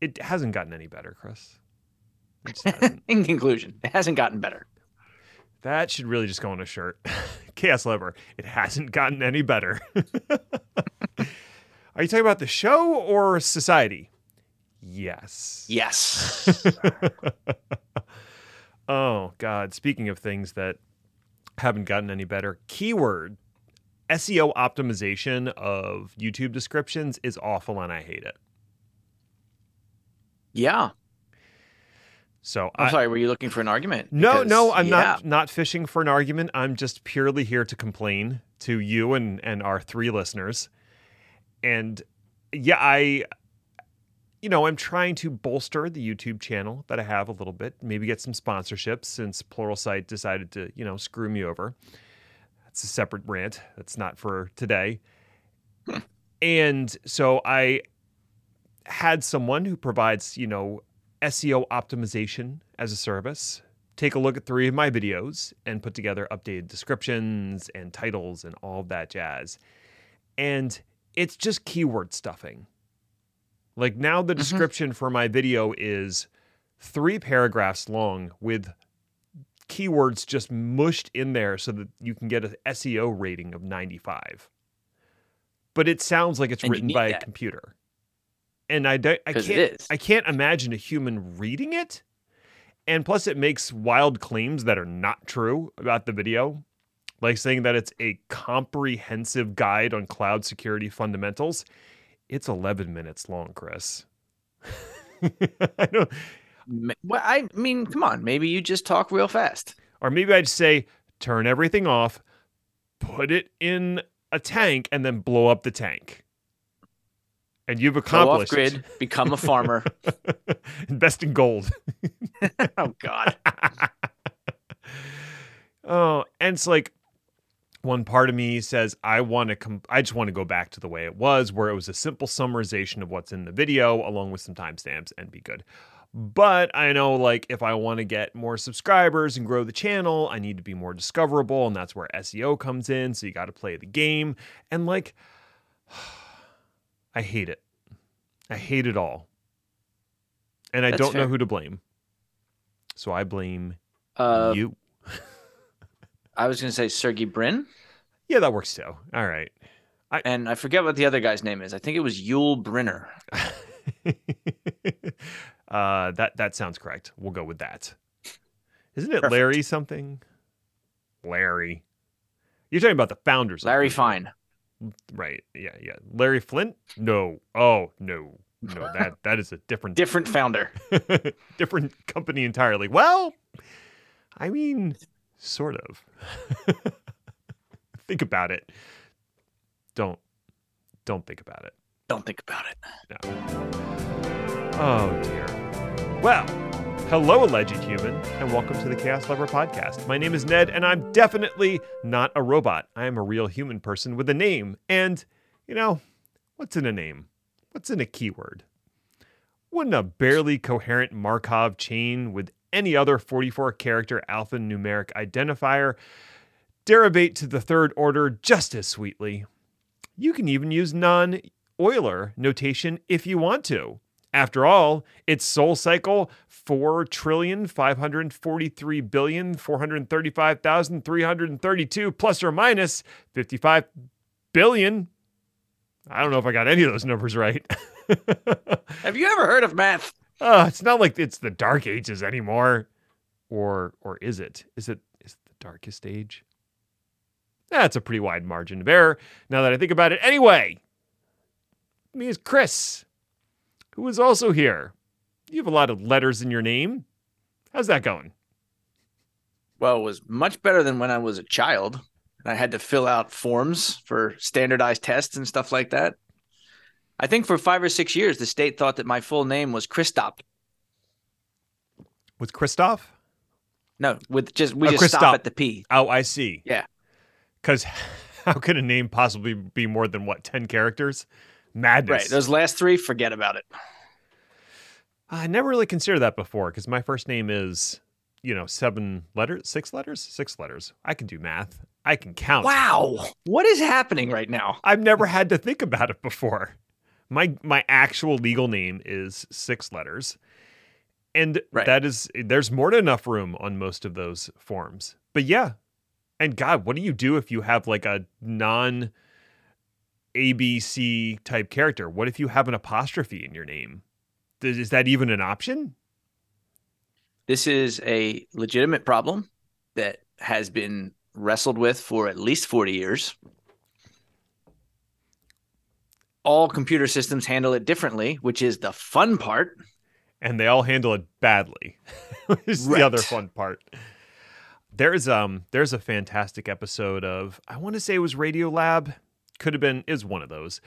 it hasn't gotten any better, Chris. It just hasn't. In conclusion, it hasn't gotten better. that should really just go on a shirt. Chaos Lever, It hasn't gotten any better. Are you talking about the show or society? Yes. Yes. oh God. Speaking of things that haven't gotten any better, keyword SEO optimization of YouTube descriptions is awful and I hate it. Yeah. So I'm I, sorry. Were you looking for an argument? No, Because, no, I'm yeah. not not fishing for an argument. I'm just purely here to complain to you and and our three listeners. And yeah, I you know, I'm trying to bolster the YouTube channel that I have a little bit, maybe get some sponsorships since Pluralsight decided to, you know, screw me over. That's a separate rant. That's not for today. and so I had someone who provides, you know, SEO optimization as a service. Take a look at three of my videos and put together updated descriptions and titles and all of that jazz. And it's just keyword stuffing. Like now, the description for my video is three paragraphs long with keywords just mushed in there so that you can get an SEO rating of 95. But it sounds like it's And written by a computer. And I, don't- I can't. I can't imagine a human reading it. And plus it makes wild claims that are not true about the video. Like saying that it's a comprehensive guide on cloud security fundamentals. It's 11 minutes long, Chris. I know. Well, I mean, come on. Maybe you just talk real fast. Or maybe I'd say turn everything off, put it in a tank, and then blow up the tank. And you've accomplished. Go off grid, become a farmer. invest in gold. oh God. oh, and it's like one part of me says I want to com- I just want to go back to the way it was where it was a simple summarization of what's in the video along with some timestamps and be good. But I know like if I want to get more subscribers and grow the channel, I need to be more discoverable and that's where SEO comes in, so you got to play the game and like I hate it. I hate it all. And I That's don't know who to blame. So I blame Uh, you. I was going to say Sergey Brin, Yeah, that works too. All right. and I forget what the other guy's name is. I think it was Yul Brynner. uh, that that sounds correct. We'll go with that. Isn't it Perfect. Larry something? Larry. You're talking about the founders. Larry. Fine. Right. Yeah. Yeah. Larry Flynt? No. Oh no. No. That that is a different Different founder. different company entirely. Well, I mean, sort of. think about it. Don't don't think about it. Don't think about it. No. Oh dear. Well, hello, alleged human, and welcome to the Chaos Lever podcast. My name is Ned, and I'm definitely not a robot. I am a real human person with a name. And, you know, what's in a name? What's in a keyword? Wouldn't a barely coherent Markov chain with any other 44 character alphanumeric identifier derivate to the third order just as sweetly? You can even use non Euler notation if you want to. After all, it's Soul Cycle 4 trillion 543 billion 435,332 plus or minus 55 billion. I don't know if I got any of those numbers right. Have you ever heard of math? Uh, it's not like it's the dark ages anymore. Or or is it? Is it is it the darkest age? That's a pretty wide margin of error now that I think about it. Anyway, me is Chris, who is also here. You have a lot of letters in your name. How's that going? Well, it was much better than when I was a child. and I had to fill out forms for standardized tests and stuff like that. I think for five or six years, the state thought that my full name was Christop. With Christoph? No, with just we Oh, just Christop. stop at the P. Oh, I see. Yeah. Because how could a name possibly be more than what, 10 characters? Madness. Right. Those last three, forget about it. I never really considered that before because my first name is, you know, seven letters, six letters, six letters. I can do math. I can count. Wow. What is happening right now? I've never had to think about it before. My my actual legal name is six letters. And Right. that is there's more than enough room on most of those forms. But yeah. And God, what do you do if you have like a non ABC type character? What if you have an apostrophe in your name? Is is that even an option? This is a legitimate problem that has been wrestled with for at least 40 years. All computer systems handle it differently, which is the fun part. and they all handle it badly. which is the other fun part. There's um there's a fantastic episode of I want to say it was Radiolab, could have been is one of those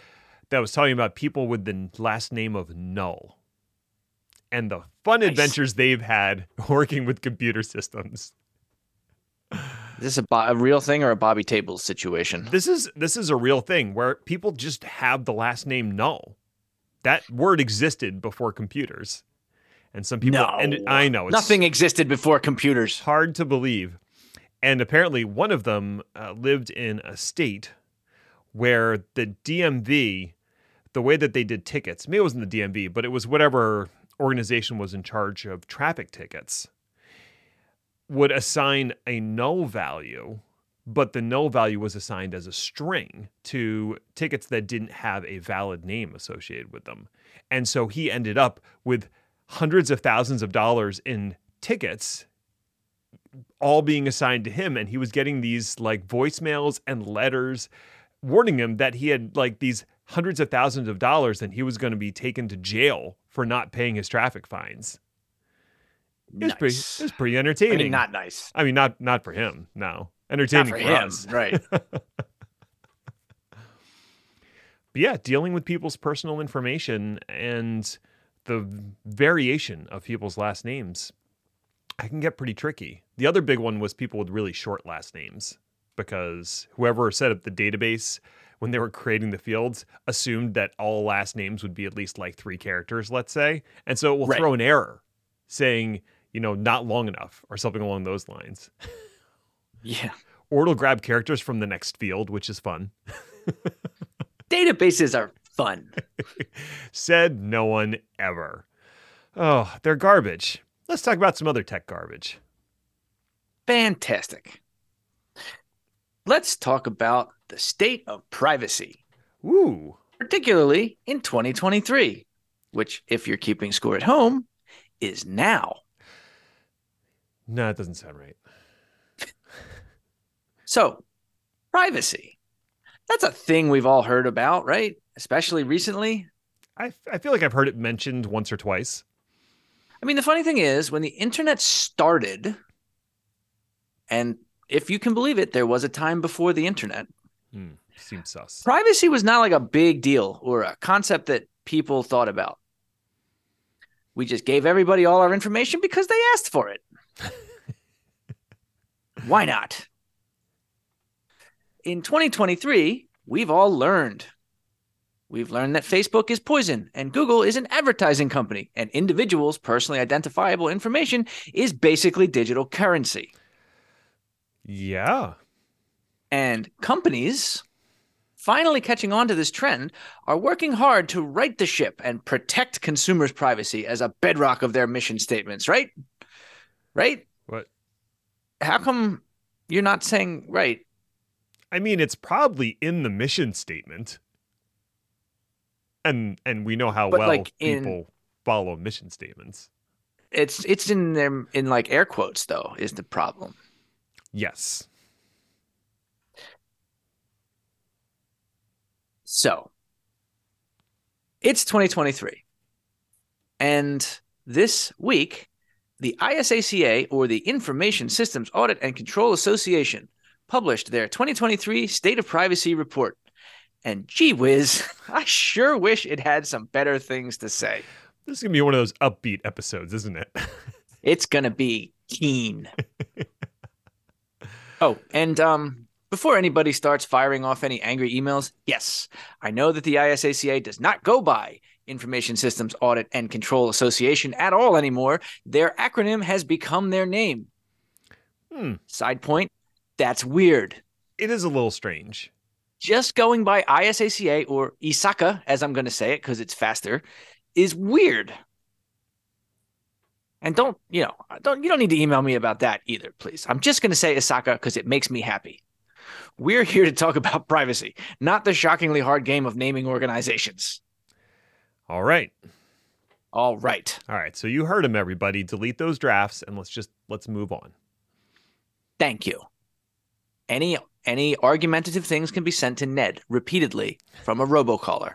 that was talking about people with the last name of Null and the fun Nice. adventures they've had working with computer systems. Is this a, bo- a real thing or a Bobby Tables situation? This is this is a real thing where people just have the last name Null. That word existed before computers. And some people No. and. I know it's Nothing existed before computers. hard to believe. And apparently, one of them uh, lived in a state where the DMV, the way that they did tickets, maybe it wasn't the DMV, but it was whatever organization was in charge of traffic tickets, would assign a null value, but the null value was assigned as a string to tickets that didn't have a valid name associated with them. And so he ended up with hundreds of thousands of dollars in tickets all being assigned to him and he was getting these like voicemails and letters warning him that he had like these hundreds of thousands of dollars and he was going to be taken to jail for not paying his traffic fines. It was pretty it was pretty I entertaining. mean, not nice. I mean not not for him, no. Entertaining for for, him, us. right? But yeah, dealing with people's personal information and the variation of people's last names, I can get pretty tricky. The other big one was people with really short last names because whoever set up the database when they were creating the fields assumed that all last names would be at least like three characters, let's say. And so it will Right. throw an error saying, you know, not long enough or something along those lines. Yeah. Or it'll grab characters from the next field, which is fun. Databases are fun. Said no one ever. Oh, they're garbage. Let's talk about some other tech garbage. Fantastic. Let's talk about the state of privacy, Ooh. particularly in 2023, which, if you're keeping score at home, is now. No, it doesn't sound right. So, privacy. That's a thing we've all heard about, right? Especially recently. I, I feel like I've heard it mentioned once or twice. I mean, the funny thing is, when the internet started, and if you can believe it, there was a time before the internet, Hmm, seems sus. privacy was not like a big deal or a concept that people thought about. We just gave everybody all our information because they asked for it. Why not? In 2023, we've all learned. We've learned that Facebook is poison and Google is an advertising company, and individuals' personally identifiable information is basically digital currency. Yeah. And companies, finally catching on to this trend, are working hard to right the ship and protect consumers' privacy as a bedrock of their mission statements, right? Right? What? How come you're not saying right? I mean, it's probably in the mission statement. And and we know how But, well like, in- people follow mission statements. It's it's in them in like air quotes though is the problem. Yes. So it's 2023. And this week, the ISACA, or the Information Systems Audit and Control Association, published their 2023 State of Privacy Report. And gee whiz, I sure wish it had some better things to say. This is gonna be one of those upbeat episodes, isn't it? It's going to be keen. oh, and um, before anybody starts firing off any angry emails, yes, I know that the ISACA does not go by Information Systems Audit and Control Association at all anymore. Their acronym has become their name. Hmm. Side point, that's weird. It is a little strange. just going by ISACA or ISACA, as I'm going to say it because it's faster, is weird. And don't, you know, don't you don't need to email me about that either, please. I'm just going to say ISACA because it makes me happy. We're here to talk about privacy, not the shockingly hard game of naming organizations. All right. All right. All right. So you heard him, everybody. Delete those drafts and let's just let's move on. Thank you. Any any argumentative things can be sent to Ned repeatedly from a robocaller.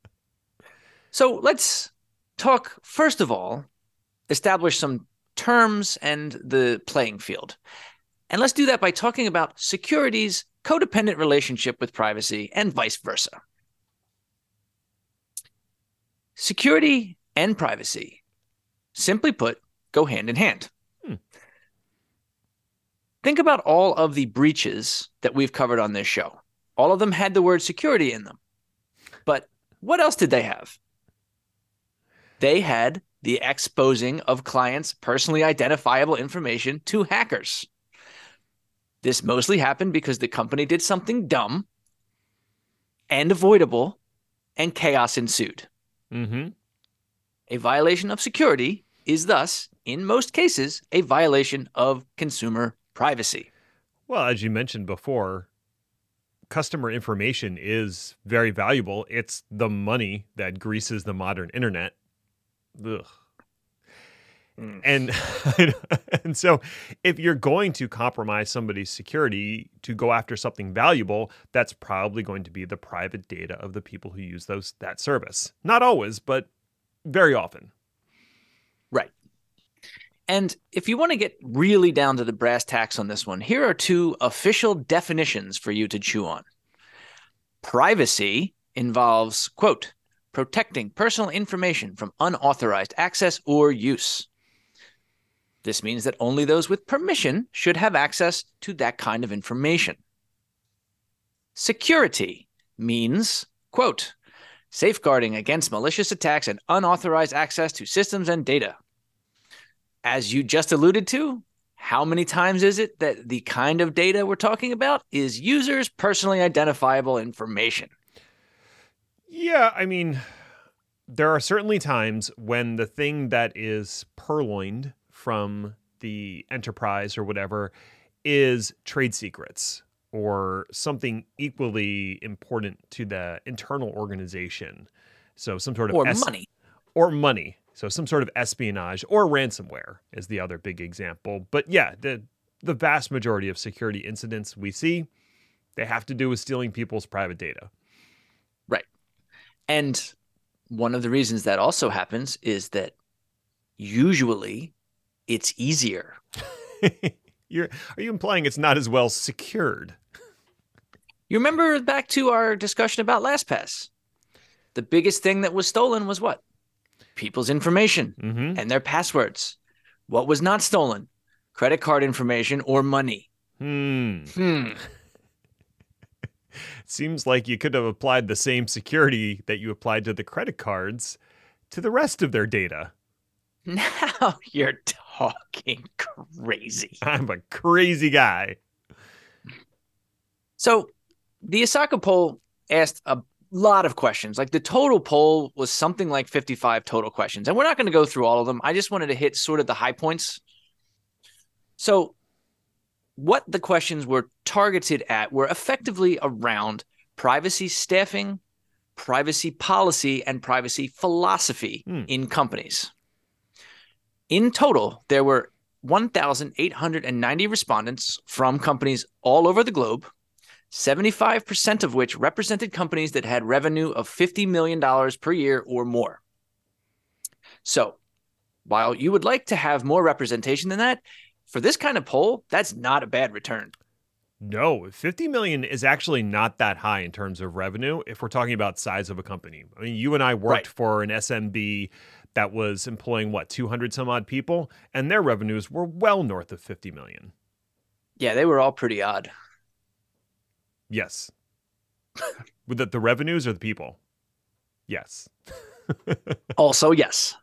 so let's talk first of all, establish some terms and the playing field. And let's do that by talking about security's codependent relationship with privacy and vice versa. Security and privacy, simply put, go hand in hand. Hmm. Think about all of the breaches that we've covered on this show. All of them had the word security in them. But what else did they have? They had the exposing of clients' personally identifiable information to hackers. This mostly happened because the company did something dumb and avoidable, and chaos ensued. Mm-hmm. A violation of security is thus, in most cases, a violation of consumer privacy. Well, as you mentioned before, customer information is very valuable. It's the money that greases the modern internet. Ugh. Mm. And and so if you're going to compromise somebody's security to go after something valuable, that's probably going to be the private data of the people who use those that service. Not always, but very often. Right. And if you want to get really down to the brass tacks on this one, here are two official definitions for you to chew on. Privacy involves, quote, protecting personal information from unauthorized access or use. This means that only those with permission should have access to that kind of information. Security means, quote, safeguarding against malicious attacks and unauthorized access to systems and data. As you just alluded to, how many times is it that the kind of data we're talking about is users' personally identifiable information? Yeah, I mean, there are certainly times when the thing that is purloined from the enterprise or whatever is trade secrets or something equally important to the internal organization. So some sort of or es- money or money. So some sort of espionage or ransomware is the other big example. But yeah, the the vast majority of security incidents we see they have to do with stealing people's private data. And one of the reasons that also happens is that usually it's easier. You're are you implying it's not as well secured? You remember back to our discussion about LastPass. The biggest thing that was stolen was what? People's information mm-hmm. and their passwords. What was not stolen? Credit card information or money. Hmm. Hmm. Seems like you could have applied the same security that you applied to the credit cards to the rest of their data. Now you're talking crazy. I'm a crazy guy. So the ISACA poll asked a lot of questions. Like the total poll was something like 55 total questions. And we're not going to go through all of them. I just wanted to hit sort of the high points. So, what the questions were targeted at were effectively around privacy staffing, privacy policy, and privacy philosophy hmm. in companies. In total, there were 1,890 respondents from companies all over the globe, 75% of which represented companies that had revenue of $50 million per year or more. So, while you would like to have more representation than that, for this kind of poll, that's not a bad return. No, 50 million is actually not that high in terms of revenue if we're talking about size of a company. I mean, you and I worked right. for an SMB that was employing what 200 some odd people and their revenues were well north of 50 million yeah they were all pretty odd yes with the, the revenues or the people yes also yes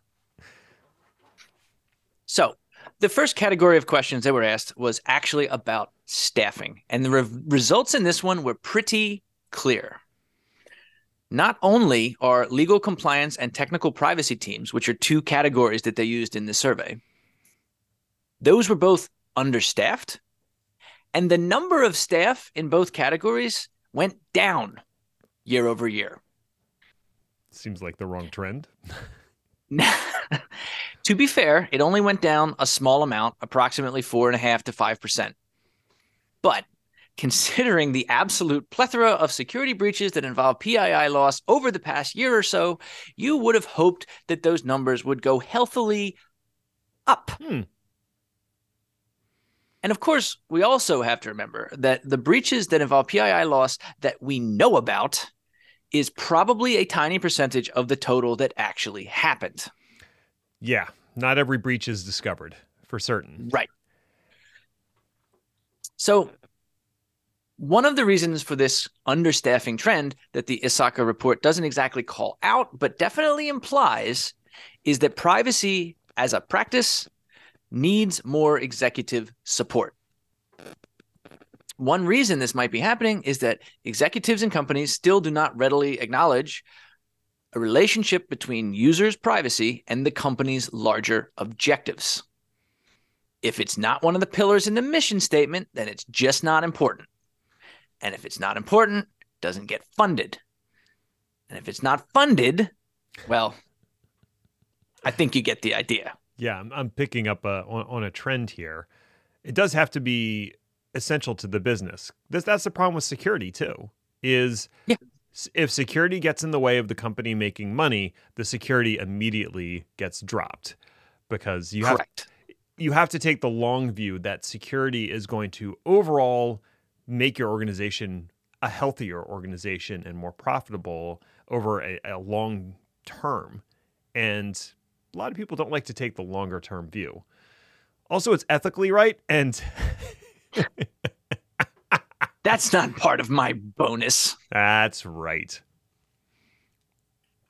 so the first category of questions that were asked was actually about staffing, and the re- results in this one were pretty clear. Not only are legal compliance and technical privacy teams, which are two categories that they used in the survey, those were both understaffed, and the number of staff in both categories went down year over year. Seems like the wrong trend. to be fair, it only went down a small amount, approximately four and a half to five percent. But considering the absolute plethora of security breaches that involve PII loss over the past year or so, you would have hoped that those numbers would go healthily up. Hmm. And of course, we also have to remember that the breaches that involve PII loss that we know about is probably a tiny percentage of the total that actually happened. Yeah, not every breach is discovered for certain. Right. So, one of the reasons for this understaffing trend that the ISACA report doesn't exactly call out, but definitely implies, is that privacy as a practice needs more executive support. One reason this might be happening is that executives and companies still do not readily acknowledge a relationship between users' privacy and the company's larger objectives. If it's not one of the pillars in the mission statement, then it's just not important. And if it's not important, it doesn't get funded. And if it's not funded, well, I think you get the idea. Yeah, I'm, I'm picking up a, on, on a trend here. It does have to be essential to the business. This, that's the problem with security too. Is Yeah. If security gets in the way of the company making money, the security immediately gets dropped because you have you have to take the long view that security is going to overall make your organization a healthier organization and more profitable over a, a long term. And a lot of people don't like to take the longer term view. Also, it's ethically right. And That's not part of my bonus. that's right.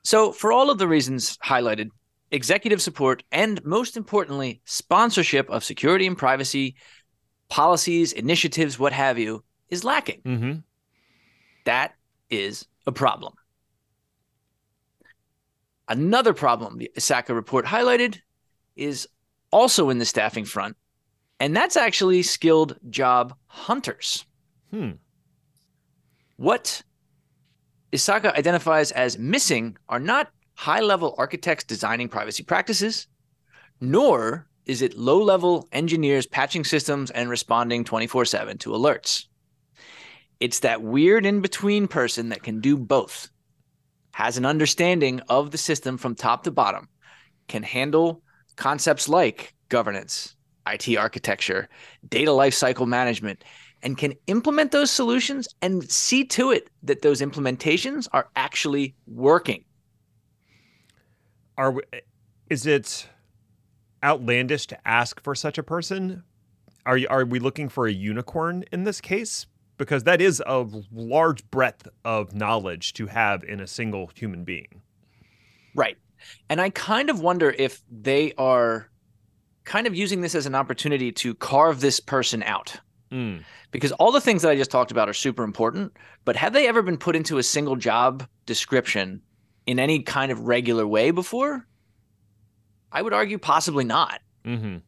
So, for all of the reasons highlighted, executive support and most importantly, sponsorship of security and privacy policies, initiatives, what have you, is lacking. hmm That is a problem. Another problem the ISACA report highlighted is also in the staffing front, and that's actually skilled job hunters. Hmm. What ISACA identifies as missing are not high level architects designing privacy practices, nor is it low level engineers patching systems and responding 24 7 to alerts. It's that weird in between person that can do both, has an understanding of the system from top to bottom, can handle concepts like governance, IT architecture, data lifecycle management, and can implement those solutions and see to it that those implementations are actually working. Are we, is it outlandish to ask for such a person? Are you, are we looking for a unicorn in this case? Because that is a large breadth of knowledge to have in a single human being. Right. And I kind of wonder if they are kind of using this as an opportunity to carve this person out. Mm. Because all the things that I just talked about are super important, but have they ever been put into a single job description in any kind of regular way before? I would argue possibly not. hmm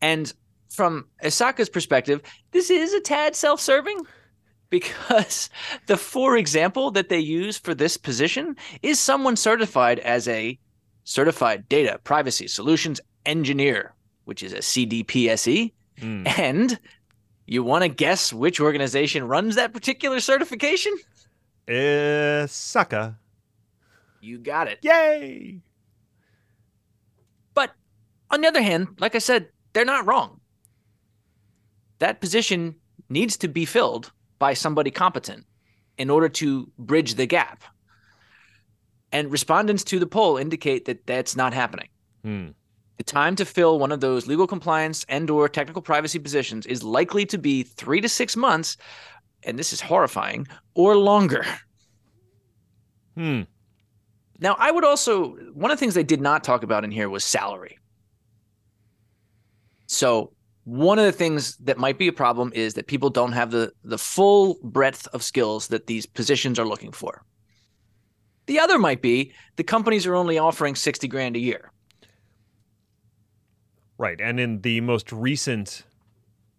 And from ISACA's perspective, this is a tad self serving because the for example that they use for this position is someone certified as a certified data privacy solutions engineer, which is a CDPSE. Mm. And you want to guess which organization runs that particular certification? Uh, sucker. You got it. Yay! But on the other hand, like I said, they're not wrong. That position needs to be filled by somebody competent in order to bridge the gap. And respondents to the poll indicate that that's not happening. Hmm. The time to fill one of those legal compliance and or technical privacy positions is likely to be 3 to 6 months and this is horrifying or longer. Hmm. Now, I would also one of the things they did not talk about in here was salary. So one of the things that might be a problem is that people don't have the the full breadth of skills that these positions are looking for. The other might be the companies are only offering 60 grand a year. Right. And in the most recent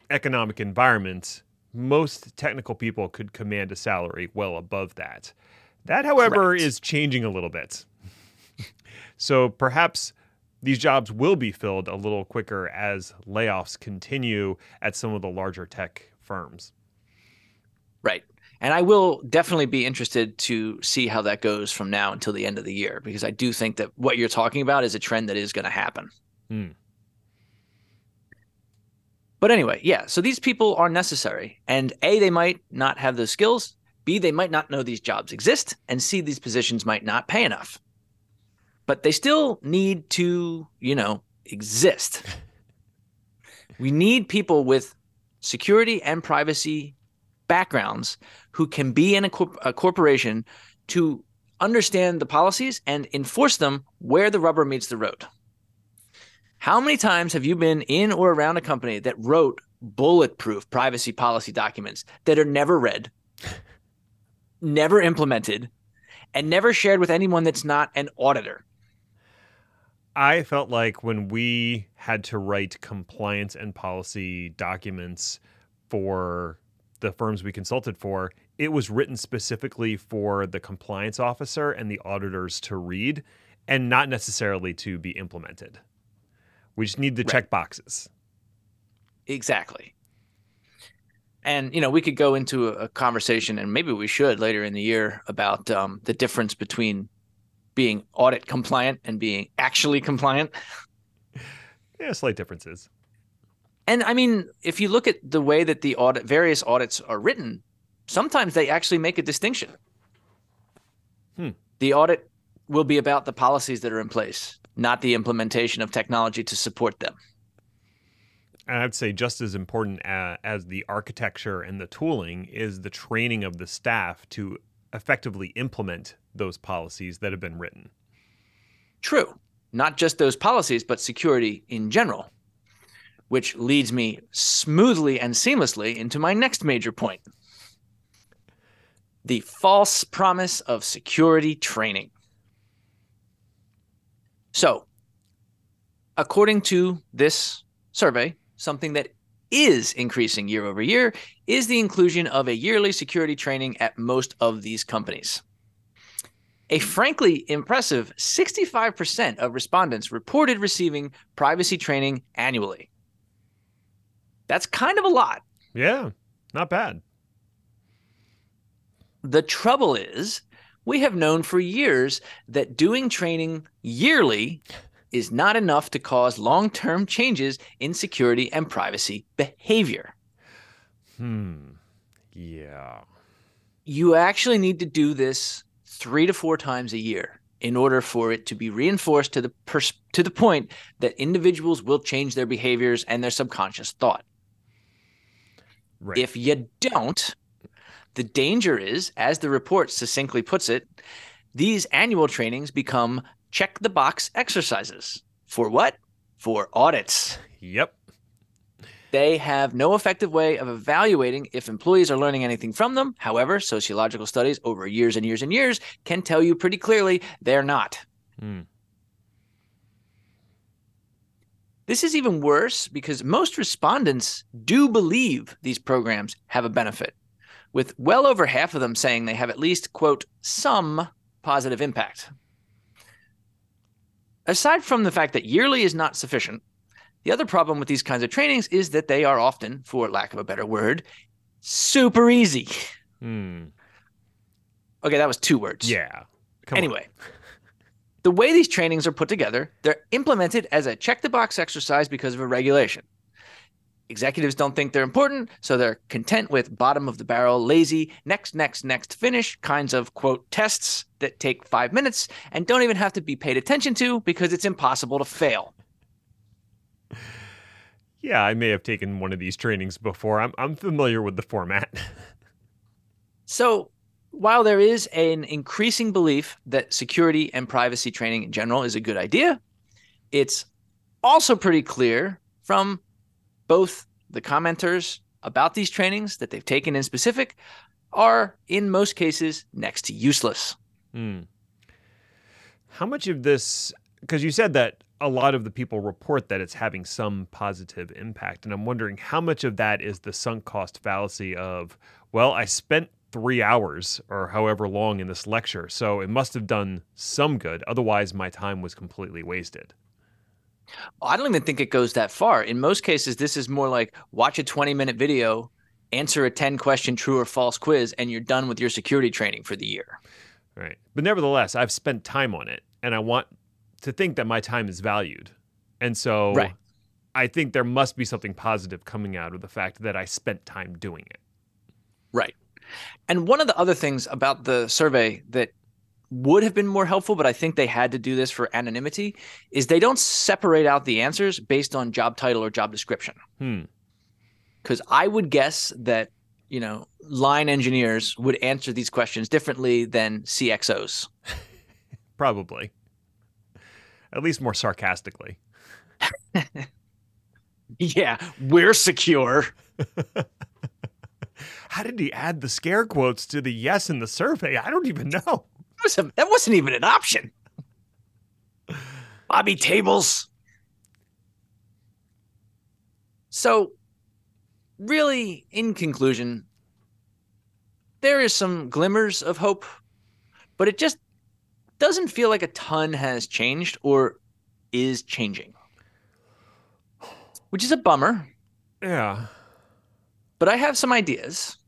economic environment, most technical people could command a salary well above that. That, however, Correct. is changing a little bit. so perhaps these jobs will be filled a little quicker as layoffs continue at some of the larger tech firms. Right. And I will definitely be interested to see how that goes from now until the end of the year because I do think that what you're talking about is a trend that is going to happen. Hmm. But anyway, yeah, so these people are necessary. And A, they might not have those skills. B, they might not know these jobs exist. And C, these positions might not pay enough. But they still need to, you know, exist. we need people with security and privacy backgrounds who can be in a, corp- a corporation to understand the policies and enforce them where the rubber meets the road. How many times have you been in or around a company that wrote bulletproof privacy policy documents that are never read, never implemented, and never shared with anyone that's not an auditor? I felt like when we had to write compliance and policy documents for the firms we consulted for, it was written specifically for the compliance officer and the auditors to read and not necessarily to be implemented. We just need to right. check boxes. Exactly. And you know, we could go into a conversation, and maybe we should later in the year about um, the difference between being audit compliant and being actually compliant. Yeah, slight differences. And I mean, if you look at the way that the audit various audits are written, sometimes they actually make a distinction. Hmm. The audit will be about the policies that are in place not the implementation of technology to support them. And I'd say just as important as, as the architecture and the tooling is the training of the staff to effectively implement those policies that have been written. True. Not just those policies, but security in general, which leads me smoothly and seamlessly into my next major point the false promise of security training. So, according to this survey, something that is increasing year over year is the inclusion of a yearly security training at most of these companies. A frankly impressive 65% of respondents reported receiving privacy training annually. That's kind of a lot. Yeah, not bad. The trouble is we have known for years that doing training yearly is not enough to cause long term changes in security and privacy behavior. Hmm. Yeah. You actually need to do this three to four times a year in order for it to be reinforced to the pers- to the point that individuals will change their behaviors and their subconscious thought. Right. If you don't, the danger is, as the report succinctly puts it, these annual trainings become check the box exercises. For what? For audits. Yep. They have no effective way of evaluating if employees are learning anything from them. However, sociological studies over years and years and years can tell you pretty clearly they're not. Hmm. This is even worse because most respondents do believe these programs have a benefit with well over half of them saying they have at least, quote, some positive impact. Aside from the fact that yearly is not sufficient, the other problem with these kinds of trainings is that they are often, for lack of a better word, super easy. Hmm. Okay, that was two words. Yeah. Come anyway, the way these trainings are put together, they're implemented as a check the box exercise because of a regulation executives don't think they're important, so they're content with bottom of the barrel, lazy, next, next, next, finish kinds of quote tests that take five minutes and don't even have to be paid attention to because it's impossible to fail. Yeah, I may have taken one of these trainings before. I'm, I'm familiar with the format. so, while there is an increasing belief that security and privacy training in general is a good idea, it's also pretty clear from both the commenters about these trainings that they've taken in specific are, in most cases, next to useless. Hmm. How much of this, because you said that a lot of the people report that it's having some positive impact. And I'm wondering how much of that is the sunk cost fallacy of, well, I spent three hours or however long in this lecture, so it must have done some good. Otherwise, my time was completely wasted. I don't even think it goes that far. In most cases, this is more like watch a 20 minute video, answer a 10 question true or false quiz, and you're done with your security training for the year. Right. But nevertheless, I've spent time on it and I want to think that my time is valued. And so Right. I think there must be something positive coming out of the fact that I spent time doing it. Right. And one of the other things about the survey that would have been more helpful, but I think they had to do this for anonymity, is they don't separate out the answers based on job title or job description. Hmm. Because I would guess that, you know, line engineers would answer these questions differently than CXOs. Probably. At least more sarcastically. Yeah, we're secure. How did he add the scare quotes to the yes in the survey? I don't even know. That wasn't, that wasn't even an option. Bobby Tables. So, really, in conclusion, there is some glimmers of hope, but it just doesn't feel like a ton has changed or is changing, which is a bummer. Yeah. But I have some ideas.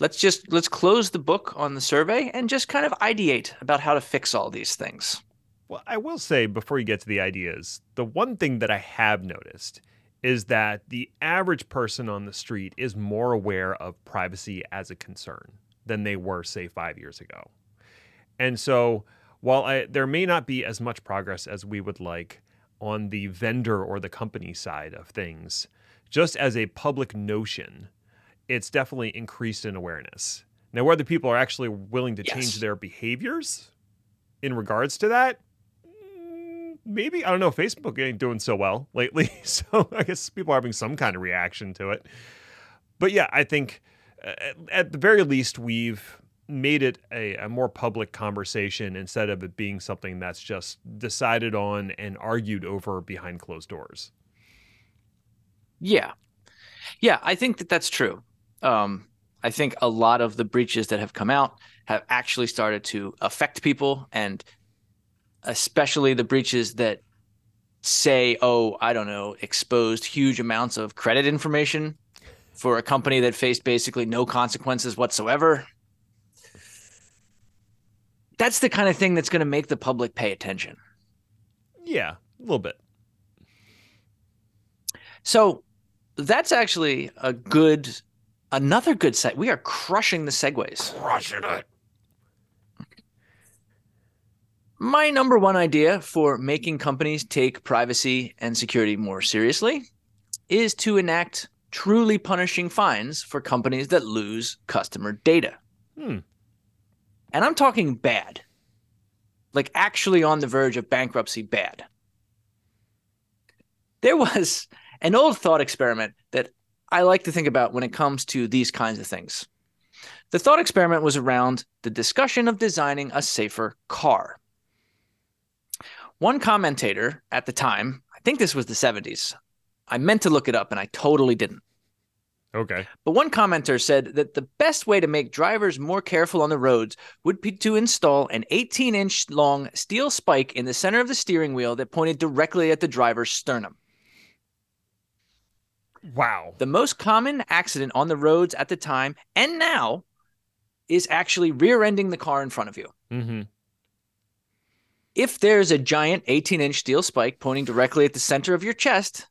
Let's just let's close the book on the survey and just kind of ideate about how to fix all these things. Well, I will say before you get to the ideas, the one thing that I have noticed is that the average person on the street is more aware of privacy as a concern than they were, say, five years ago. And so, while I, there may not be as much progress as we would like on the vendor or the company side of things, just as a public notion, it's definitely increased in awareness. Now, whether people are actually willing to Yes. change their behaviors in regards to that, mm, maybe I don't know. Facebook ain't doing so well lately, so I guess people are having some kind of reaction to it. But yeah, I think uh, at, at the very least we've made it a, a more public conversation instead of it being something that's just decided on and argued over behind closed doors. Yeah. Yeah, I think that that's true. Um, I think a lot of the breaches that have come out have actually started to affect people, and especially the breaches that say, oh, I don't know, exposed huge amounts of credit information for a company that faced basically no consequences whatsoever. That's the kind of thing that's going to make the public pay attention. Yeah, a little bit. So that's actually a good, another good set. We are crushing the segues. Crushing it. My number one idea for making companies take privacy and security more seriously is to enact truly punishing fines for companies that lose customer data. Hmm. And I'm talking bad, like actually on the verge of bankruptcy bad. There was an old thought experiment that I like to think about when it comes to these kinds of things. The thought experiment was around the discussion of designing a safer car. One commentator at the time, I think this was the 70s, I meant to look it up and I totally didn't. Okay. But one commenter said that the best way to make drivers more careful on the roads would be to install an 18 inch long steel spike in the center of the steering wheel that pointed directly at the driver's sternum. Wow. The most common accident on the roads at the time and now is actually rear ending the car in front of you. Mm-hmm. If there's a giant 18 inch steel spike pointing directly at the center of your chest,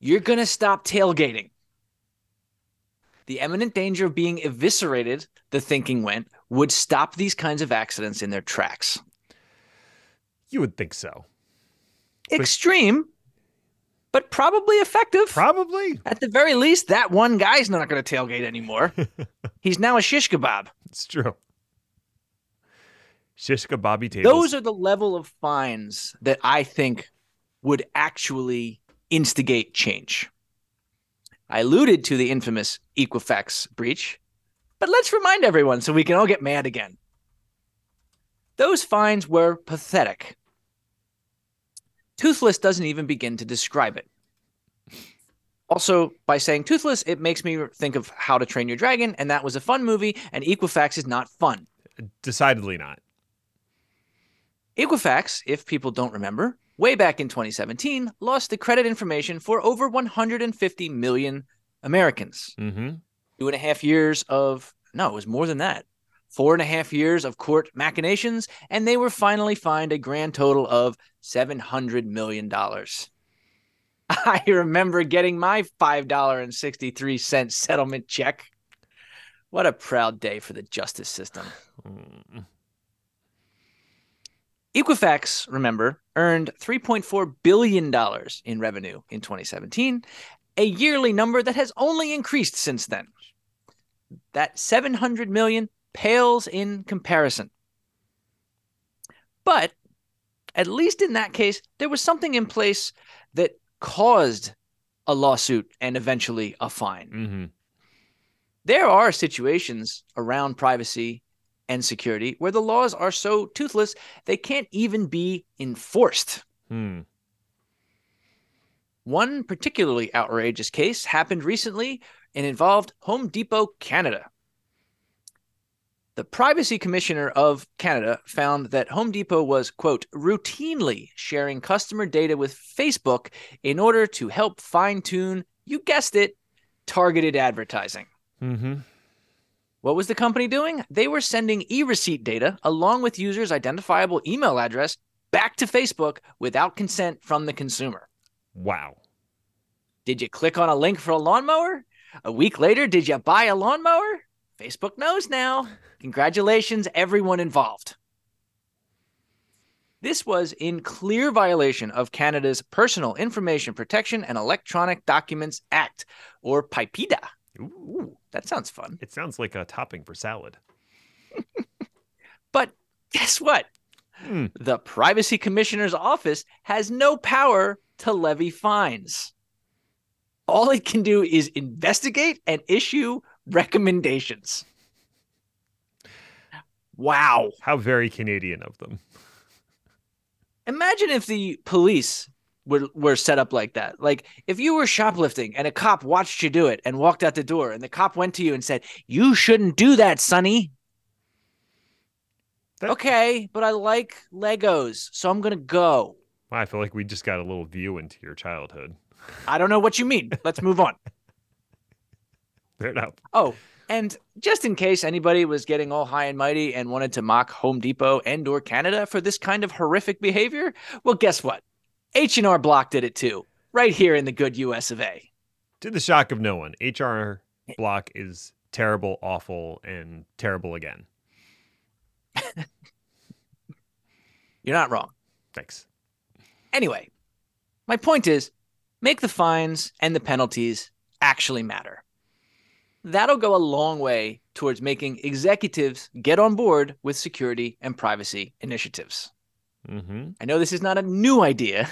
you're going to stop tailgating. The imminent danger of being eviscerated, the thinking went, would stop these kinds of accidents in their tracks. You would think so. Extreme, but probably effective. Probably. At the very least, that one guy's not going to tailgate anymore. He's now a shish kebab. It's true. Shish kebabby tables. Those are the level of fines that I think would actually instigate change. I alluded to the infamous Equifax breach, but let's remind everyone so we can all get mad again. Those fines were pathetic. Toothless doesn't even begin to describe it. Also, by saying toothless, it makes me think of How to Train Your Dragon, and that was a fun movie, and Equifax is not fun. Decidedly not. Equifax, if people don't remember, way back in 2017, lost the credit information for over 150 million Americans. Mm-hmm. Two and a half years of, no, it was more than that. Four and a half years of court machinations, and they were finally fined a grand total of $700 million. I remember getting my $5.63 settlement check. What a proud day for the justice system. Mm. Equifax, remember, earned $3.4 billion in revenue in 2017, a yearly number that has only increased since then. That 700 million pales in comparison. But at least in that case, there was something in place that caused a lawsuit and eventually a fine. Mm-hmm. There are situations around privacy and security where the laws are so toothless they can't even be enforced. Hmm. One particularly outrageous case happened recently and involved Home Depot Canada. The Privacy Commissioner of Canada found that Home Depot was, quote, routinely sharing customer data with Facebook in order to help fine tune, you guessed it, targeted advertising. Mm-hmm. What was the company doing? They were sending e receipt data along with users' identifiable email address back to Facebook without consent from the consumer. Wow. Did you click on a link for a lawnmower? A week later, did you buy a lawnmower? Facebook knows now. Congratulations, everyone involved. This was in clear violation of Canada's Personal Information Protection and Electronic Documents Act, or PIPEDA. Ooh, that sounds fun. It sounds like a topping for salad. But guess what? Hmm. The Privacy Commissioner's office has no power to levy fines. All it can do is investigate and issue recommendations. Wow. How very Canadian of them. Imagine if the police were, were set up like that. Like if you were shoplifting and a cop watched you do it and walked out the door and the cop went to you and said, You shouldn't do that, Sonny. That- okay, but I like Legos, so I'm going to go. I feel like we just got a little view into your childhood. I don't know what you mean. Let's move on. Fair enough. Oh, and just in case anybody was getting all high and mighty and wanted to mock Home Depot and or Canada for this kind of horrific behavior, well guess what? H&R Block did it too, right here in the good US of A. To the shock of no one, HR block is terrible, awful, and terrible again. You're not wrong. Thanks. Anyway, my point is make the fines and the penalties actually matter. That'll go a long way towards making executives get on board with security and privacy initiatives. Mm-hmm. I know this is not a new idea,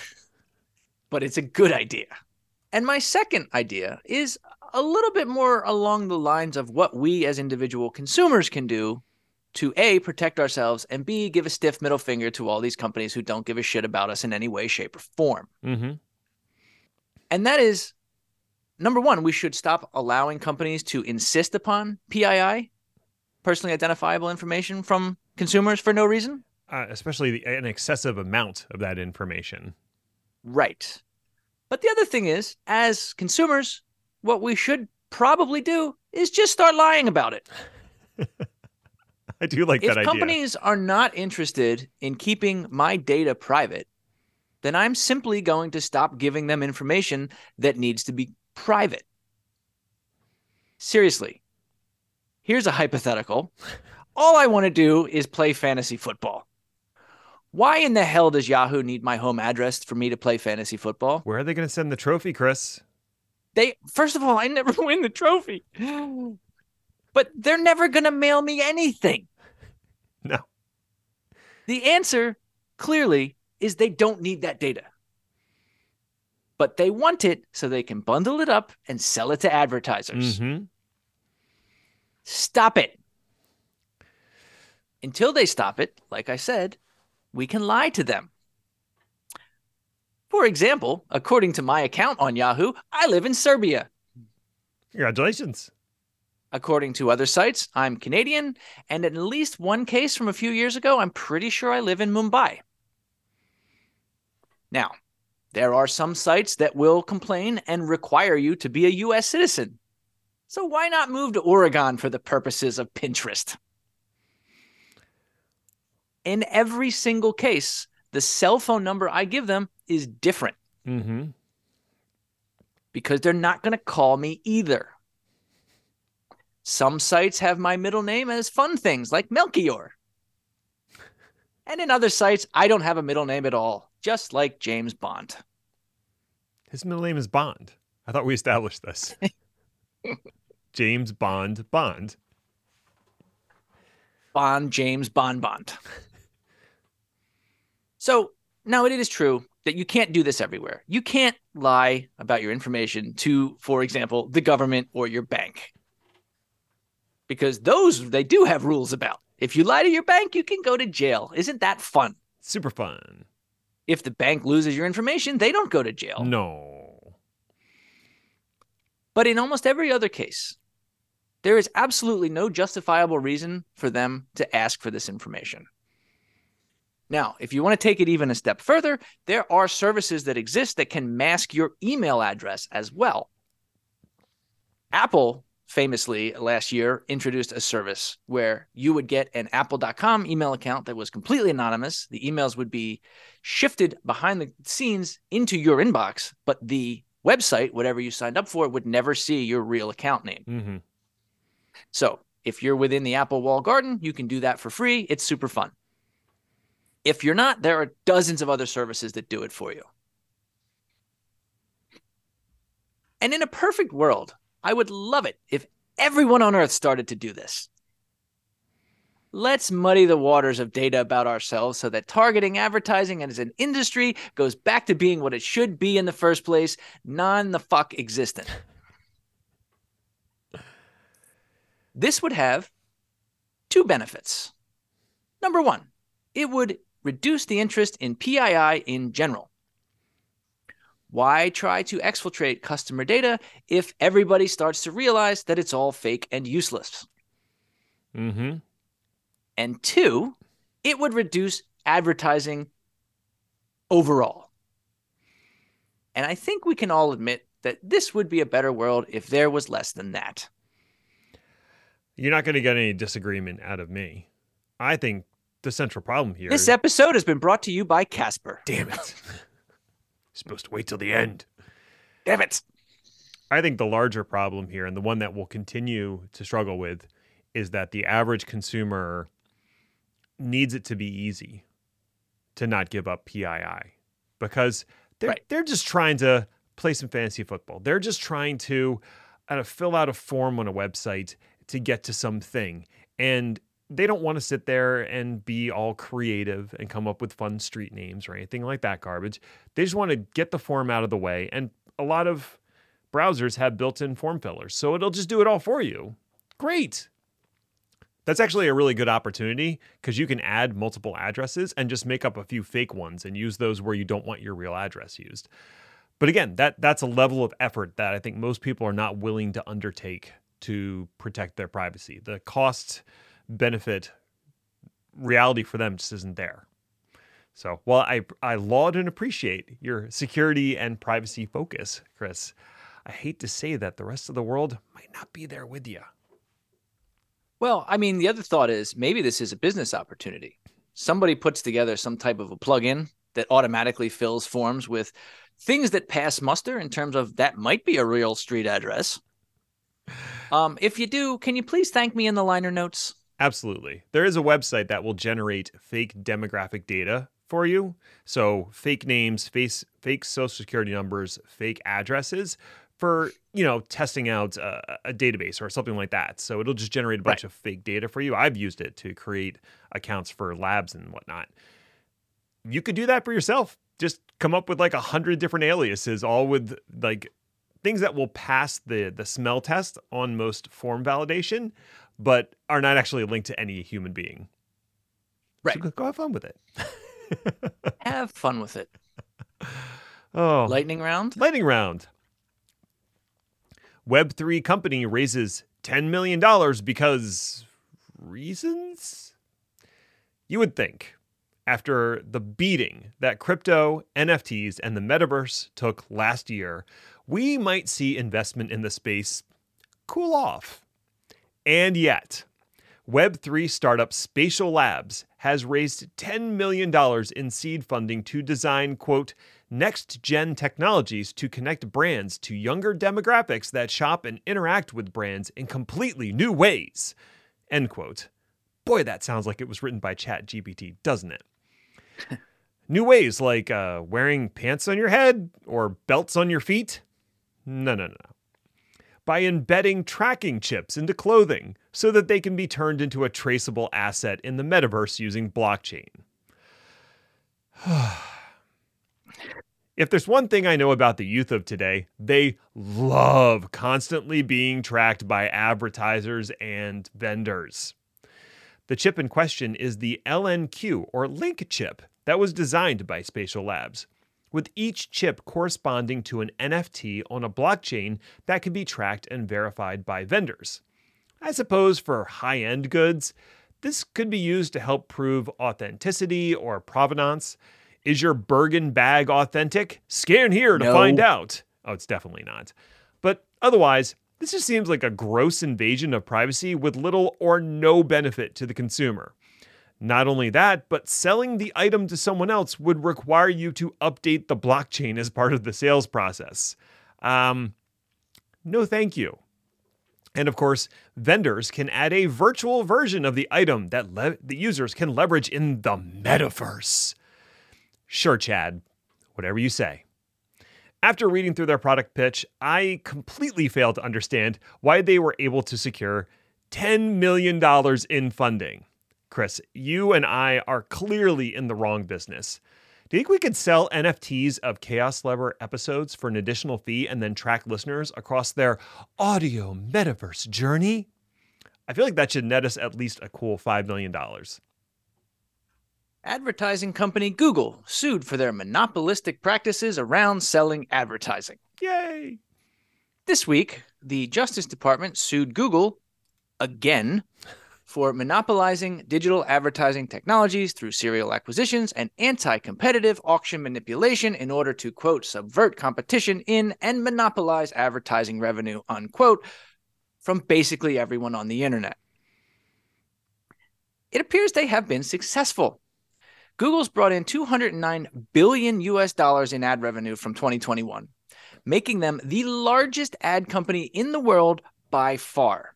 but it's a good idea. And my second idea is a little bit more along the lines of what we as individual consumers can do to A, protect ourselves, and B, give a stiff middle finger to all these companies who don't give a shit about us in any way, shape, or form. Mm-hmm. And that is number one, we should stop allowing companies to insist upon PII, personally identifiable information from consumers for no reason. Uh, especially the, an excessive amount of that information. Right. But the other thing is, as consumers, what we should probably do is just start lying about it. I do like if that idea. companies are not interested in keeping my data private, then I'm simply going to stop giving them information that needs to be private. Seriously, here's a hypothetical. All I want to do is play fantasy football. Why in the hell does Yahoo need my home address for me to play fantasy football? Where are they going to send the trophy, Chris? They first of all, I never win the trophy. But they're never going to mail me anything. No. The answer clearly is they don't need that data. But they want it so they can bundle it up and sell it to advertisers. Mm-hmm. Stop it. Until they stop it, like I said, we can lie to them. For example, according to my account on Yahoo, I live in Serbia. Congratulations. According to other sites, I'm Canadian, and in at least one case from a few years ago, I'm pretty sure I live in Mumbai. Now, there are some sites that will complain and require you to be a US citizen. So why not move to Oregon for the purposes of Pinterest? In every single case, the cell phone number I give them is different Mm-hmm. because they're not going to call me either. Some sites have my middle name as fun things like Melchior. And in other sites, I don't have a middle name at all, just like James Bond. His middle name is Bond. I thought we established this. James Bond Bond. Bond, James Bond Bond. So now it is true that you can't do this everywhere. You can't lie about your information to, for example, the government or your bank. Because those they do have rules about. If you lie to your bank, you can go to jail. Isn't that fun? Super fun. If the bank loses your information, they don't go to jail. No. But in almost every other case, there is absolutely no justifiable reason for them to ask for this information. Now, if you want to take it even a step further, there are services that exist that can mask your email address as well. Apple famously last year introduced a service where you would get an apple.com email account that was completely anonymous. The emails would be shifted behind the scenes into your inbox, but the website, whatever you signed up for, would never see your real account name. Mm-hmm. So if you're within the Apple wall garden, you can do that for free. It's super fun. If you're not, there are dozens of other services that do it for you. And in a perfect world, I would love it if everyone on earth started to do this. Let's muddy the waters of data about ourselves so that targeting advertising as an industry goes back to being what it should be in the first place non the fuck existent. This would have two benefits. Number one, it would reduce the interest in PII in general. Why try to exfiltrate customer data if everybody starts to realize that it's all fake and useless? Mm-hmm. And two, it would reduce advertising overall. And I think we can all admit that this would be a better world if there was less than that. You're not going to get any disagreement out of me. I think the central problem here. This episode has been brought to you by Casper. Damn it. You're supposed to wait till the end. Damn it. I think the larger problem here, and the one that we'll continue to struggle with, is that the average consumer needs it to be easy to not give up PII because they're Right. they're just trying to play some fantasy football. They're just trying to uh, fill out a form on a website to get to something, and they don't want to sit there and be all creative and come up with fun street names or anything like that garbage. They just want to get the form out of the way, and a lot of browsers have built-in form fillers, so it'll just do it all for you. Great. That's actually a really good opportunity because you can add multiple addresses and just make up a few fake ones and use those where you don't want your real address used. But again, that that's a level of effort that I think most people are not willing to undertake to protect their privacy. The cost benefit reality for them just isn't there. So, while I I laud and appreciate your security and privacy focus, Chris, I hate to say that the rest of the world might not be there with you. Well, I mean, the other thought is maybe this is a business opportunity. Somebody puts together some type of a plugin that automatically fills forms with things that pass muster in terms of that might be a real street address. Um, if you do, can you please thank me in the liner notes? Absolutely. There is a website that will generate fake demographic data for you. So fake names, face, fake social security numbers, fake addresses for, you know, testing out a, a database or something like that. So it'll just generate a bunch Right. of fake data for you. I've used it to create accounts for labs and whatnot. You could do that for yourself. just come up with like a hundred different aliases, all with like things that will pass the the smell test on most form validation, but are not actually linked to any human being. Right. So go, have fun with it. Have fun with it. Oh, Lightning round. lightning round. Web3 company raises $10 million because reasons? You would think, after the beating that crypto, NFTs, and the metaverse took last year, we might see investment in the space cool off. And yet, Web3 startup Spatial Labs has raised $10 million in seed funding to design, quote, next gen technologies to connect brands to younger demographics that shop and interact with brands in completely new ways, end quote. Boy, that sounds like it was written by ChatGPT, doesn't it? new ways like uh, wearing pants on your head or belts on your feet? No, no, no, no. By embedding tracking chips into clothing so that they can be turned into a traceable asset in the metaverse using blockchain. if there's one thing I know about the youth of today, they love constantly being tracked by advertisers and vendors. The chip in question is the LNQ or Link chip that was designed by Spatial Labs, with each chip corresponding to an NFT on a blockchain that can be tracked and verified by vendors. I suppose for high end goods, this could be used to help prove authenticity or provenance. Is your Birkin bag authentic? Scan here to No. find out. Oh, it's definitely not. But otherwise, this just seems like a gross invasion of privacy with little or no benefit to the consumer. Not only that, but selling the item to someone else would require you to update the blockchain as part of the sales process. Um, no, thank you. And of course, vendors can add a virtual version of the item that le- the users can leverage in the metaverse. Sure, Chad, whatever you say. After reading through their product pitch, I completely failed to understand why they were able to secure $10 million in funding. Chris, you and I are clearly in the wrong business. Do you think we could sell NFTs of Chaos Lever episodes for an additional fee and then track listeners across their audio metaverse journey? I feel like that should net us at least a cool $5 million. Advertising company Google sued for their monopolistic practices around selling advertising. Yay! This week, the Justice Department sued Google again for monopolizing digital advertising technologies through serial acquisitions and anti competitive auction manipulation in order to, quote, subvert competition in and monopolize advertising revenue, unquote, from basically everyone on the internet. It appears they have been successful. Google's brought in 209 billion US dollars in ad revenue from 2021, making them the largest ad company in the world by far.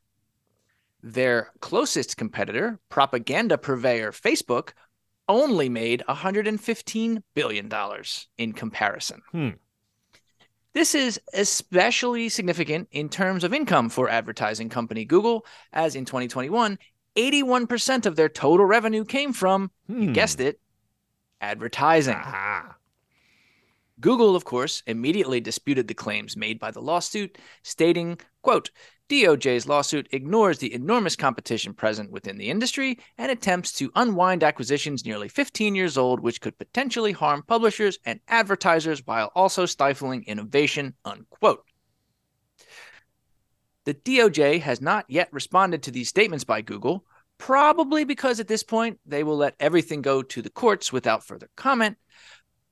Their closest competitor, propaganda purveyor Facebook, only made $115 billion in comparison. Hmm. This is especially significant in terms of income for advertising company Google, as in 2021, 81% of their total revenue came from, you Hmm. guessed it, advertising. Ah. Google, of course, immediately disputed the claims made by the lawsuit, stating, quote, DOJ's lawsuit ignores the enormous competition present within the industry and attempts to unwind acquisitions nearly 15 years old, which could potentially harm publishers and advertisers while also stifling innovation, unquote. The DOJ has not yet responded to these statements by Google, probably because at this point they will let everything go to the courts without further comment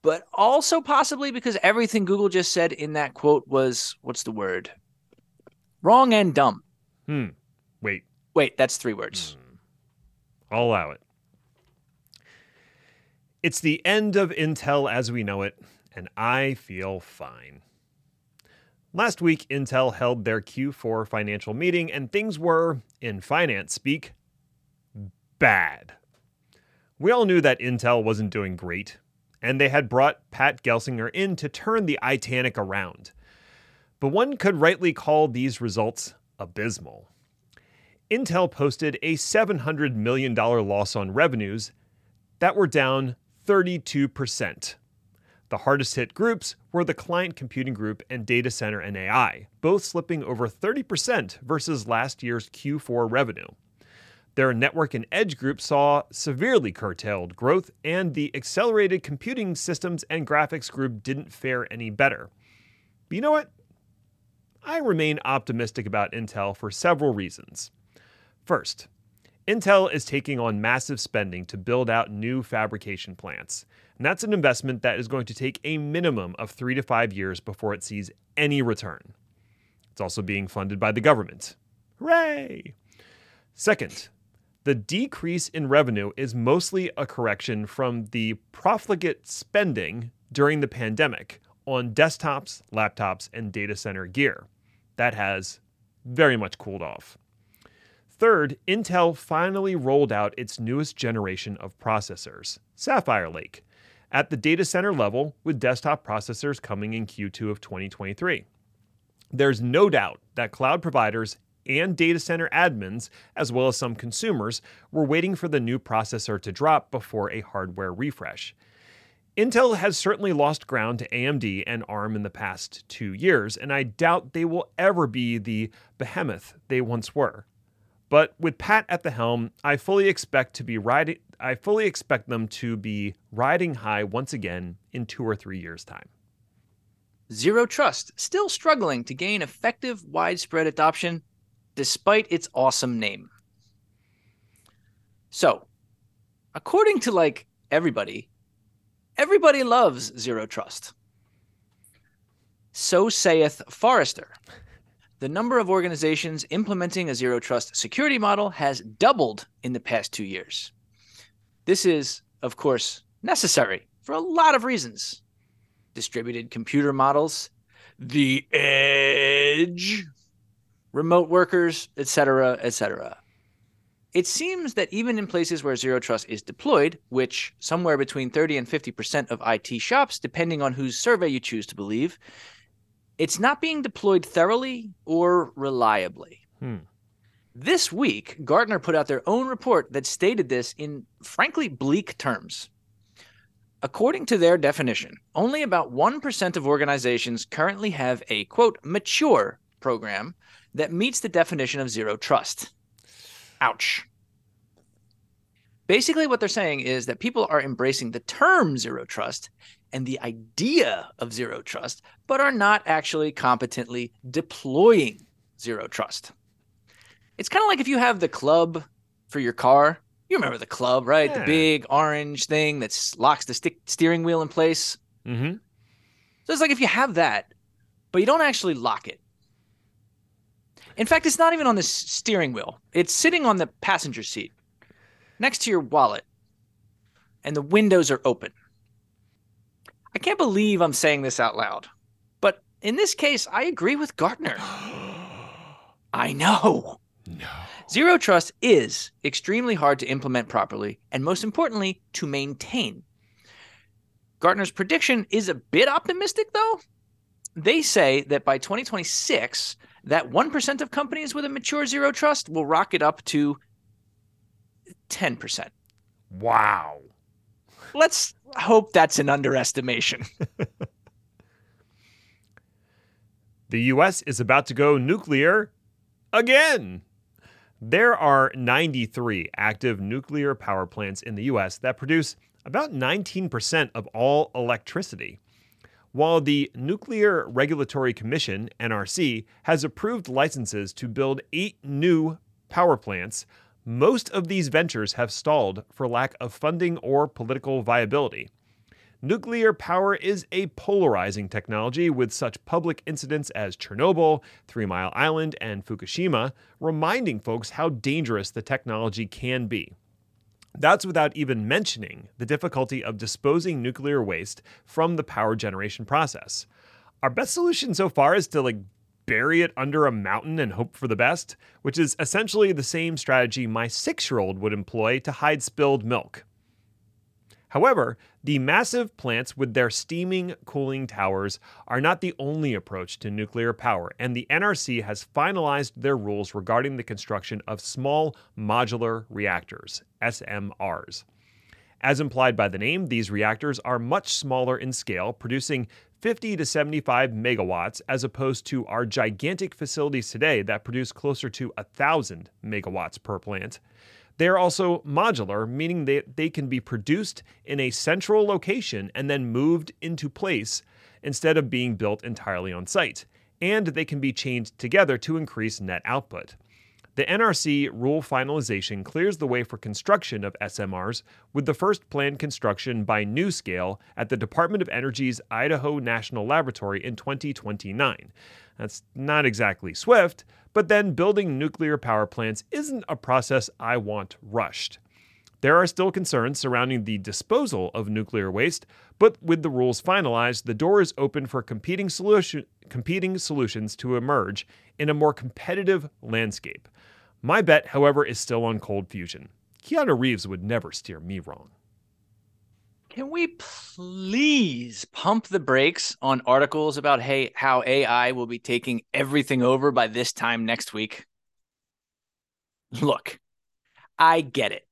but also possibly because everything Google just said in that quote was what's the word? Wrong and dumb. Hmm. Wait. Wait, that's three words. I'll allow it. It's the end of Intel as we know it, and I feel fine. Last week, Intel held their Q4 financial meeting, and things were, in finance speak, bad. We all knew that Intel wasn't doing great, and they had brought Pat Gelsinger in to turn the Titanic around. But one could rightly call these results abysmal. Intel posted a $700 million loss on revenues that were down 32%. The hardest hit groups were the client computing group and data center and AI, both slipping over 30% versus last year's Q4 revenue. Their network and edge group saw severely curtailed growth, and the accelerated computing systems and graphics group didn't fare any better. But you know what? I remain optimistic about Intel for several reasons. First, Intel is taking on massive spending to build out new fabrication plants. And that's an investment that is going to take a minimum of three to five years before it sees any return. It's also being funded by the government. Hooray! Second, the decrease in revenue is mostly a correction from the profligate spending during the pandemic on desktops, laptops, and data center gear. That has very much cooled off. Third, Intel finally rolled out its newest generation of processors, Sapphire Lake, at the data center level with desktop processors coming in Q2 of 2023. There's no doubt that cloud providers and data center admins, as well as some consumers, were waiting for the new processor to drop before a hardware refresh. Intel has certainly lost ground to AMD and ARM in the past two years, and I doubt they will ever be the behemoth they once were. But with Pat at the helm, I fully expect to be riding I fully expect them to be riding high once again in 2 or 3 years time. Zero Trust still struggling to gain effective widespread adoption despite its awesome name. So, according to like everybody, everybody loves Zero Trust. So saith Forrester the number of organizations implementing a zero trust security model has doubled in the past two years. This is, of course, necessary for a lot of reasons distributed computer models, the edge, remote workers, etc., etc. It seems that even in places where zero trust is deployed, which somewhere between 30 and 50% of IT shops, depending on whose survey you choose to believe, it's not being deployed thoroughly or reliably. Hmm. This week, Gartner put out their own report that stated this in frankly bleak terms. According to their definition, only about 1% of organizations currently have a quote mature program that meets the definition of zero trust. Ouch. Basically, what they're saying is that people are embracing the term zero trust and the idea of zero trust, but are not actually competently deploying zero trust. It's kind of like if you have the club for your car. You remember the club, right? Yeah. The big orange thing that locks the stick steering wheel in place. Mm-hmm. So it's like if you have that, but you don't actually lock it. In fact, it's not even on the steering wheel. It's sitting on the passenger seat next to your wallet, and the windows are open. I can't believe I'm saying this out loud, but in this case, I agree with Gartner. I know. No. Zero trust is extremely hard to implement properly, and most importantly, to maintain. Gartner's prediction is a bit optimistic, though. They say that by 2026, that 1% of companies with a mature zero trust will rocket up to 10%. Wow. Let's hope that's an underestimation. The US is about to go nuclear again. There are 93 active nuclear power plants in the US that produce about 19% of all electricity. While the Nuclear Regulatory Commission, NRC, has approved licenses to build eight new power plants, most of these ventures have stalled for lack of funding or political viability. Nuclear power is a polarizing technology with such public incidents as Chernobyl, Three Mile Island, and Fukushima, reminding folks how dangerous the technology can be. That's without even mentioning the difficulty of disposing nuclear waste from the power generation process. Our best solution so far is to like bury it under a mountain and hope for the best, which is essentially the same strategy my 6-year-old would employ to hide spilled milk. However, the massive plants with their steaming cooling towers are not the only approach to nuclear power, and the NRC has finalized their rules regarding the construction of small modular reactors, SMRs. As implied by the name, these reactors are much smaller in scale, producing 50 to 75 megawatts, as opposed to our gigantic facilities today that produce closer to 1,000 megawatts per plant. They are also modular, meaning that they can be produced in a central location and then moved into place instead of being built entirely on site. And they can be chained together to increase net output. The NRC rule finalization clears the way for construction of SMRs, with the first planned construction by NuScale at the Department of Energy's Idaho National Laboratory in 2029. That's not exactly swift, but then building nuclear power plants isn't a process I want rushed. There are still concerns surrounding the disposal of nuclear waste, but with the rules finalized, the door is open for competing, solution, competing solutions to emerge in a more competitive landscape. My bet, however, is still on cold fusion. Keanu Reeves would never steer me wrong. Can we please pump the brakes on articles about hey, how AI will be taking everything over by this time next week? Look, I get it.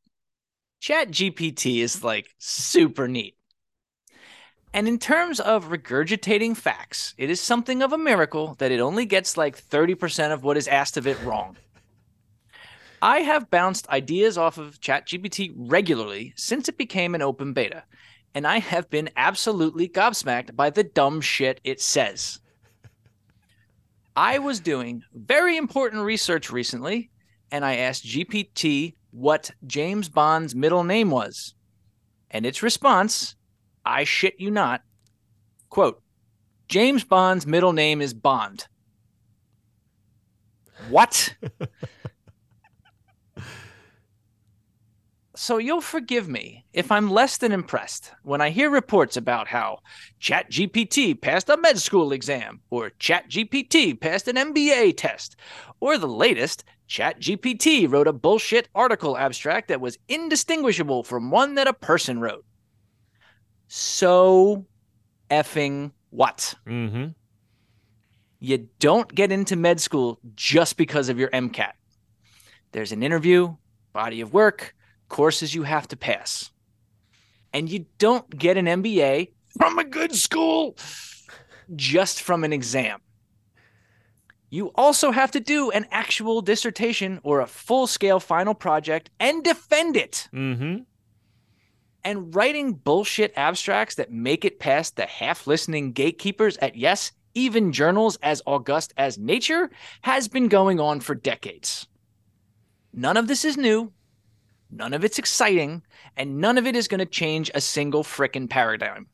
Chat GPT is like super neat. And in terms of regurgitating facts, it is something of a miracle that it only gets like 30% of what is asked of it wrong. I have bounced ideas off of ChatGPT regularly since it became an open beta, and I have been absolutely gobsmacked by the dumb shit it says. I was doing very important research recently, and I asked GPT what James Bond's middle name was. And its response, I shit you not, quote, James Bond's middle name is Bond. What? So you'll forgive me if I'm less than impressed when I hear reports about how ChatGPT passed a med school exam, or ChatGPT passed an MBA test, or the latest, ChatGPT wrote a bullshit article abstract that was indistinguishable from one that a person wrote. So effing what? Mm-hmm. You don't get into med school just because of your MCAT. There's an interview, body of work, courses you have to pass. And you don't get an MBA from a good school just from an exam. You also have to do an actual dissertation or a full scale final project and defend it. Mm-hmm. And writing bullshit abstracts that make it past the half listening gatekeepers at yes, even journals as august as Nature has been going on for decades. None of this is new. None of it's exciting, and none of it is going to change a single frickin' paradigm.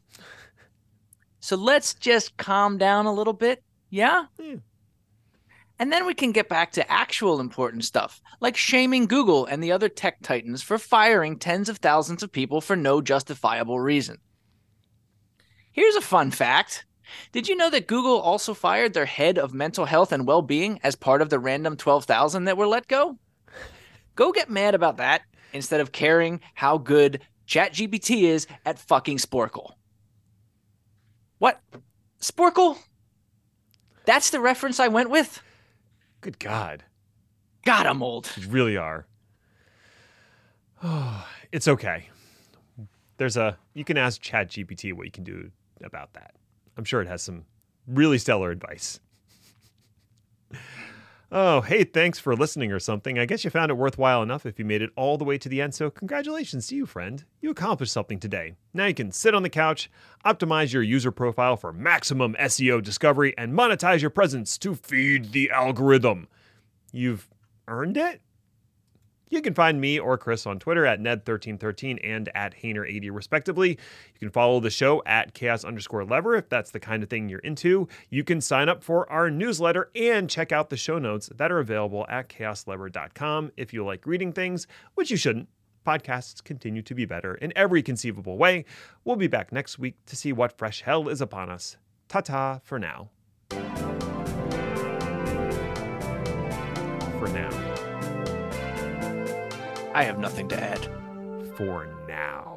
So let's just calm down a little bit. Yeah? Yeah. And then we can get back to actual important stuff, like shaming Google and the other tech titans for firing tens of thousands of people for no justifiable reason. Here's a fun fact. Did you know that Google also fired their head of mental health and well being as part of the random 12,000 that were let go? Go get mad about that instead of caring how good ChatGPT is at fucking Sporcle. What? Sporcle? That's the reference I went with? Good God. God, I'm old. You really are. Oh, it's okay. There's a you can ask ChatGPT what you can do about that. I'm sure it has some really stellar advice. Oh, hey, thanks for listening or something. I guess you found it worthwhile enough if you made it all the way to the end, so congratulations to you, friend. You accomplished something today. Now you can sit on the couch, optimize your user profile for maximum SEO discovery, and monetize your presence to feed the algorithm. You've earned it? You can find me or Chris on Twitter at Ned1313 and at Hainer80, respectively. You can follow the show at chaos underscore lever if that's the kind of thing you're into. You can sign up for our newsletter and check out the show notes that are available at chaoslever.com if you like reading things, which you shouldn't. Podcasts continue to be better in every conceivable way. We'll be back next week to see what fresh hell is upon us. Ta ta for now. For now. I have nothing to add. For now.